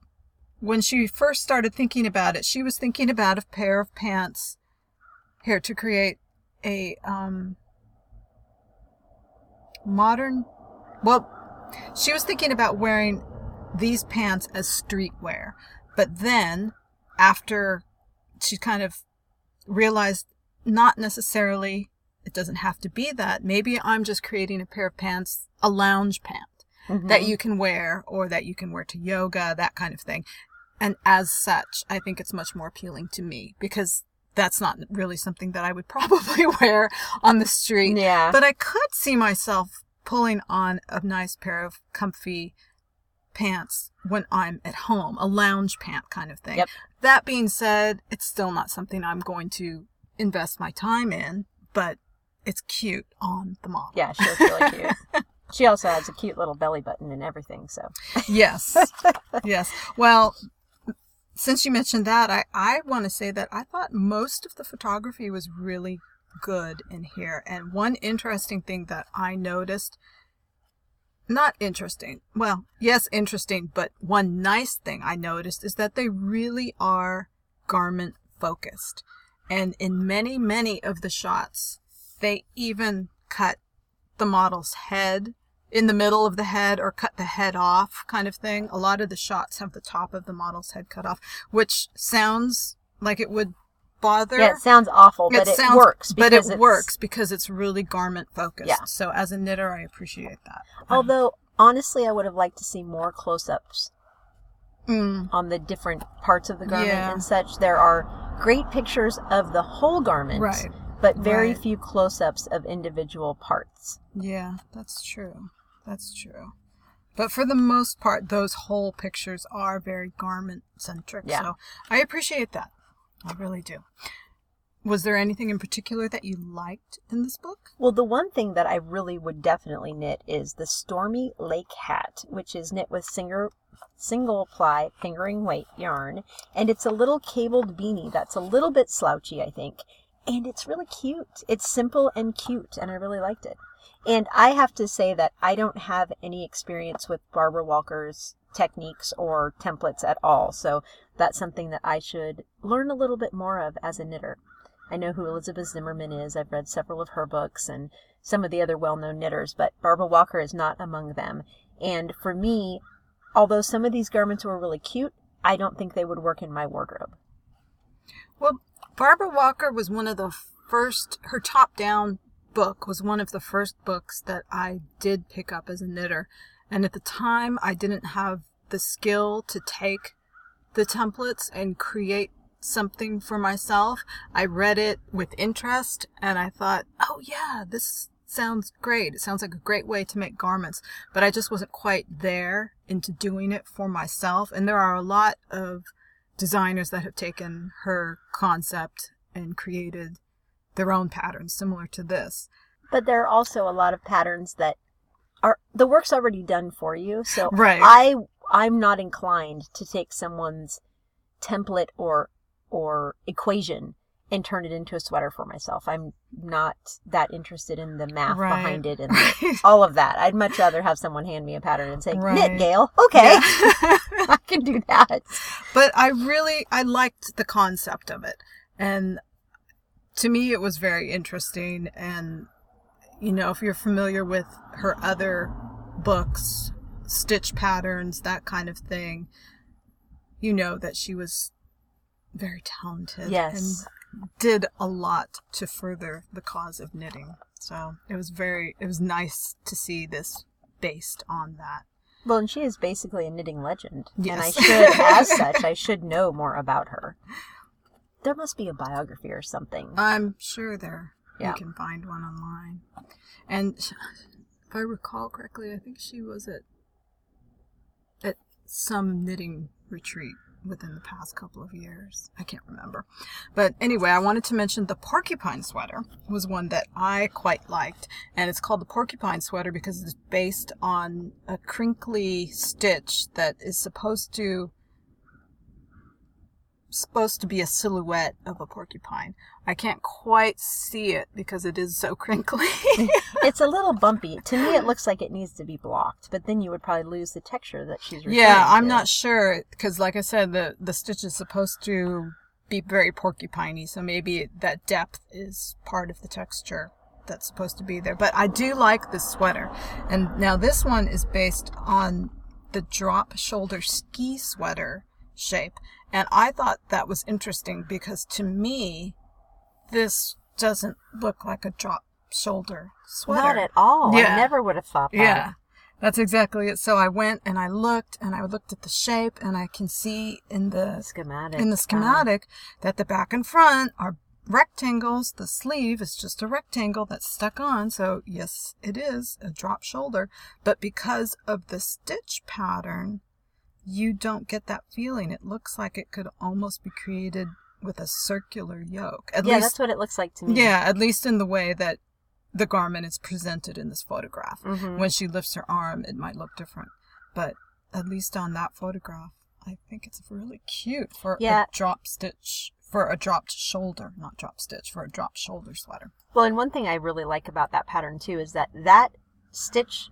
when she first started thinking about it, she was thinking about a pair of pants here to create a um, modern. Well, she was thinking about wearing these pants as streetwear, but then after she kind of realized not necessarily it doesn't have to be that. Maybe I'm just creating a pair of pants, a lounge pant mm-hmm. that you can wear or that you can wear to yoga, that kind of thing. And as such, I think it's much more appealing to me because that's not really something that I would probably wear on the street. Yeah. But I could see myself pulling on a nice pair of comfy pants when I'm at home, a lounge pant kind of thing. Yep. That being said, it's still not something I'm going to invest my time in, but it's cute on the model. Yeah, she looks really cute. she also has a cute little belly button and everything, so. yes. yes. Well, since you mentioned that, I, I want to say that I thought most of the photography was really good in here. And one interesting thing that I noticed, not interesting, well, yes, interesting, but one nice thing I noticed is that they really are garment focused. And in many, many of the shots, they even cut the model's head in the middle of the head or cut the head off kind of thing. A lot of the shots have the top of the model's head cut off, which sounds like it would bother. Yeah, it sounds awful, but it, sounds, works. But it works because it's really garment focused. Yeah. So as a knitter, I appreciate that. Although honestly, I would have liked to see more close-ups. Mm. on the different parts of the garment Yeah. and such. There are great pictures of the whole garment, Right. but very Right. few close-ups of individual parts. Yeah, that's true. That's true. But for the most part, those whole pictures are very garment centric. Yeah. So I appreciate that. I really do. Was there anything in particular that you liked in this book? Well, the one thing that I really would definitely knit is the Stormy Lake hat, which is knit with singer, single ply fingering weight yarn. And it's a little cabled beanie that's a little bit slouchy, I think. And it's really cute. It's simple and cute, and I really liked it. And I have to say that I don't have any experience with Barbara Walker's techniques or templates at all. So that's something that I should learn a little bit more of as a knitter. I know who Elizabeth Zimmermann is. I've read several of her books and some of the other well known knitters, but Barbara Walker is not among them. And for me, although some of these garments were really cute, I don't think they would work in my wardrobe. Well, Barbara Walker was one of the first, her top down book was one of the first books that I did pick up as a knitter. And at the time, I didn't have the skill to take the templates and create something for myself. I read it with interest and I thought, oh yeah, this sounds great. It sounds like a great way to make garments, but I just wasn't quite there into doing it for myself. And there are a lot of designers that have taken her concept and created their own patterns similar to this. But there are also a lot of patterns that are the work's already done for you. So Right. I I'm not inclined to take someone's template or or equation and turn it into a sweater for myself. I'm not that interested in the math Right. behind it and all of that. I'd much rather have someone hand me a pattern and say, Right. "Knit, Gail." Okay, Yeah. I can do that. but I really I liked the concept of it, and to me it was very interesting. And you know, if you're familiar with her other books, stitch patterns, that kind of thing, you know that she was very talented. Yes. and did a lot to further the cause of knitting. So it was very it was nice to see this based on that. Well, and she is basically a knitting legend, and I should, as such, I should know more about her. There must be a biography or something. I'm sure there Yeah. you can find one online. And if I recall correctly, I think she was at at some knitting retreat within the past couple of years. I can't remember. But anyway, I wanted to mention the porcupine sweater was one that I quite liked. And it's called the porcupine sweater because it's based on a crinkly stitch that is supposed to supposed to be a silhouette of a porcupine. I can't quite see it because it is so crinkly. It's a little bumpy. To me, it looks like it needs to be blocked, but then you would probably lose the texture that she's referring yeah, I'm to. not sure because, like I said, the the stitch is supposed to be very porcupiney, so maybe that depth is part of the texture that's supposed to be there. But I do like this sweater, and now this one is based on the drop shoulder ski sweater shape, and I thought that was interesting because to me, this doesn't look like a drop shoulder sweater. Not at all. Yeah. I never would have thought that. Yeah, that's exactly it. So I went and I looked and I looked at the shape and I can see in the Schematic. in the uh-huh. schematic that the back and front are rectangles. The sleeve is just a rectangle that's stuck on. So yes, it is a drop shoulder, but because of the stitch pattern, you don't get that feeling. It looks like it could almost be created with a circular yoke. At yeah, least that's what it looks like to me. yeah, at least in the way that the garment is presented in this photograph. Mhm. When she lifts her arm, it might look different. But at least on that photograph, I think it's really cute for Yeah. a drop stitch, for a dropped shoulder, not drop stitch, for a dropped shoulder sweater. Well, and one thing I really like about that pattern too is that that stitch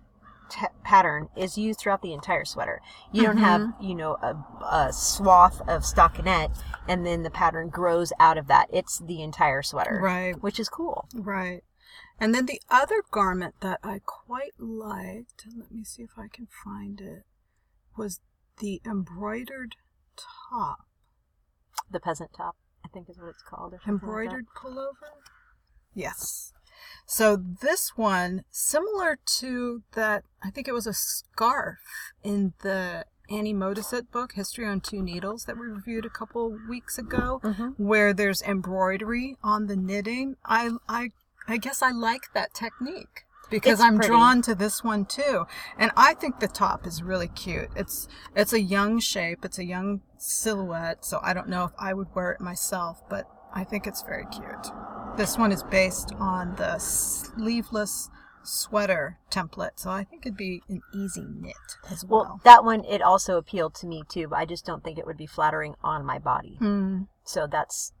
t- pattern is used throughout the entire sweater. You don't have, Mm-hmm. you know, a, a swath of stockinette and then the pattern grows out of that. It's the entire sweater. Right. Which is cool. Right. And then the other garment that I quite liked, let me see if I can find it, was the embroidered top. The peasant top, I think is what it's called. Like embroidered pullover? Yes. So this one, similar to that, I think it was a scarf in the Annie Modesitt book, History on Two Needles, that we reviewed a couple weeks ago, Mhm. where there's embroidery on the knitting. I, I, I guess I like that technique because It's I'm pretty. drawn to this one too. And I think the top is really cute. It's, it's a young shape. It's a young silhouette. So I don't know if I would wear it myself, but I think it's very cute. This one is based on the sleeveless sweater template. So I think it'd be an easy knit as well. Well, that one it also appealed to me too, but I just don't think it would be flattering on my body. Hmm. So that's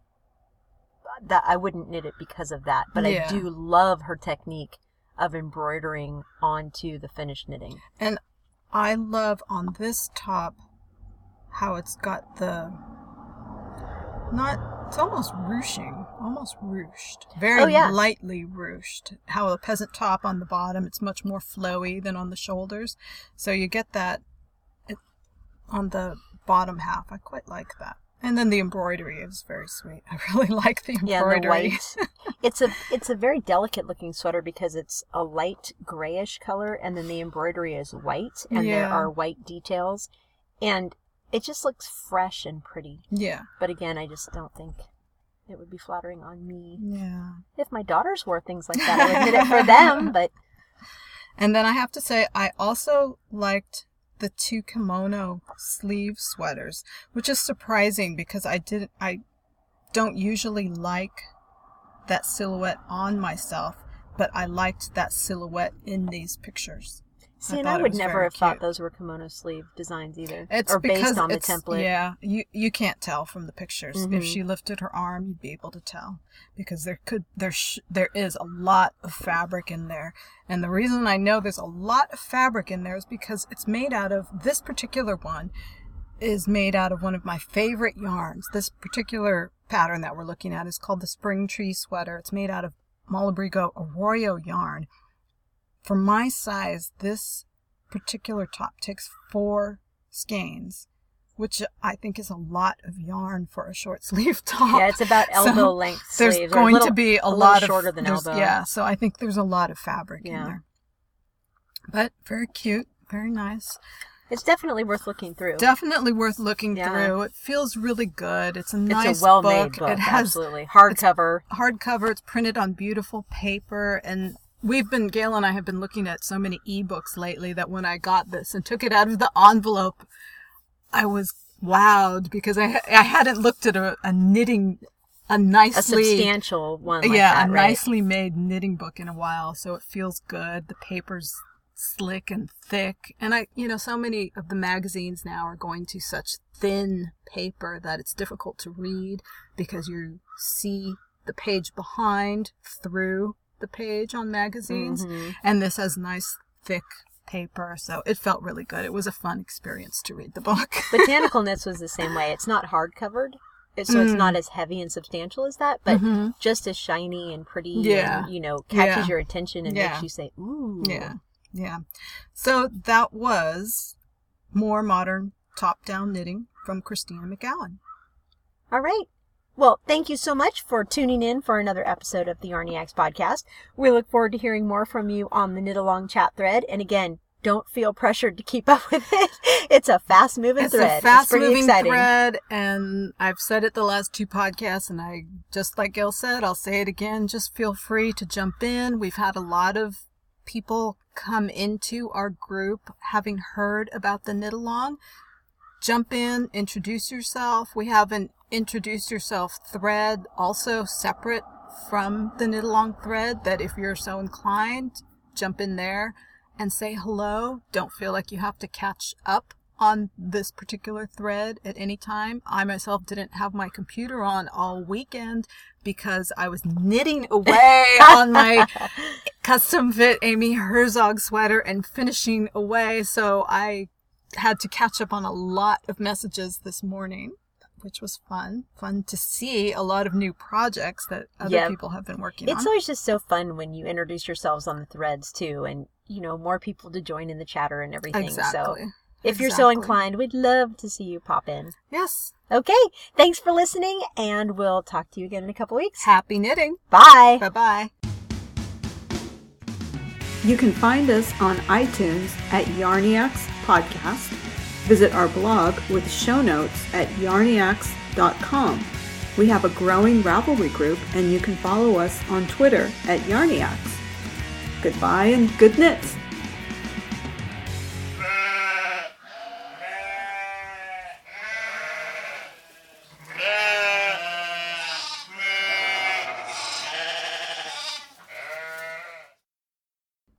that I wouldn't knit it because of that. But Yeah. I do love her technique of embroidering onto the finished knitting. And I love on this top how it's got the not it's almost ruching, almost ruched. Very Oh, yeah. lightly ruched. How a peasant top on the bottom, it's much more flowy than on the shoulders. So you get that it, on the bottom half. I quite like that. And then the embroidery is very sweet. I really like the embroidery. Yeah, the white. it's a it's a very delicate looking sweater because it's a light grayish color, and then the embroidery is white, and there are white details, and it just looks fresh and pretty. Yeah. But again, I just don't think it would be flattering on me. Yeah. If my daughters wore things like that, I would knit it for them. But And then I have to say, I also liked the two kimono sleeve sweaters, which is surprising because I didn't, I don't usually like that silhouette on myself, but I liked that silhouette in these pictures. See, I and I would never have thought those were kimono sleeve designs either, It's or because based on the template. Yeah, you you can't tell from the pictures. If Mhm. she lifted her arm, you'd be able to tell because there could there sh- there is a lot of fabric in there, and the reason I know there's a lot of fabric in there is because it's made out of this particular one is made out of one of my favorite yarns. This particular pattern that we're looking at is called the Spring Tree Sweater. It's made out of Malabrigo Arroyo yarn. For my size, this particular top takes four skeins, which I think is a lot of yarn for a short sleeve top. Yeah, it's about So elbow length There's sleeves. going little- to be a, a lot of shorter than elbow. Yeah, so I think there's a lot of fabric in there. But very cute, very nice. It's definitely worth looking through. Definitely worth looking Yeah. through. It feels really good. It's a it's nice a well-made book. It has absolutely hardcover. hardcover. It's printed on beautiful paper, and we've been Gail and I have been looking at so many ebooks lately that when I got this and took it out of the envelope, I was wowed because I I hadn't looked at a, a knitting a A nicely substantial one. Like yeah that, a right? nicely made knitting book in a while. So it feels good. The paper's slick and thick, and I you know so many of the magazines now are going to such thin paper that it's difficult to read because you see the page behind through the page on magazines Mhm. and this has nice thick paper so it felt really good it was a fun experience to read the book Botanical Knits was the same way. It's not hard covered, so it's Mm. not as heavy and substantial as that, but Mhm. just as shiny and pretty. Yeah. and, you know, catches Yeah. your attention and Yeah. makes you say, "Ooh." yeah yeah so that was more modern top down knitting from kristina mcgowan All right. Well, thank you so much for tuning in for another episode of the Yarniacs podcast. We look forward to hearing more from you on the Knit Along chat thread. And again, don't feel pressured to keep up with it. It's a fast moving thread. it's a fast it's moving exciting. thread and i've said it the last two podcasts and i just like gail said i'll say it again just feel free to jump in we've had a lot of people come into our group having heard about the knit along jump in introduce yourself we have an introduce yourself thread also separate from the knit along thread that if you're so inclined jump in there and say hello don't feel like you have to catch up on this particular thread at any time. I myself didn't have my computer on all weekend because I was knitting away on my custom fit Amy Herzog sweater and finishing away. So I had to catch up on a lot of messages this morning, which was fun. Fun to see a lot of new projects that other Yep. people have been working It's on. It's always just so fun when you introduce yourselves on the threads too, and you know more people to join in the chatter and everything. Exactly. So if you're so inclined, we'd love to see you pop in. Yes. Okay, thanks for listening, and we'll talk to you again in a couple weeks. Happy knitting. Bye. Bye bye. You can find us on iTunes at Yarniacs Podcast Visit our blog with show notes at yarniacs.com. We have a growing Ravelry group, and you can follow us on Twitter at Yarniacs. Goodbye and good knits!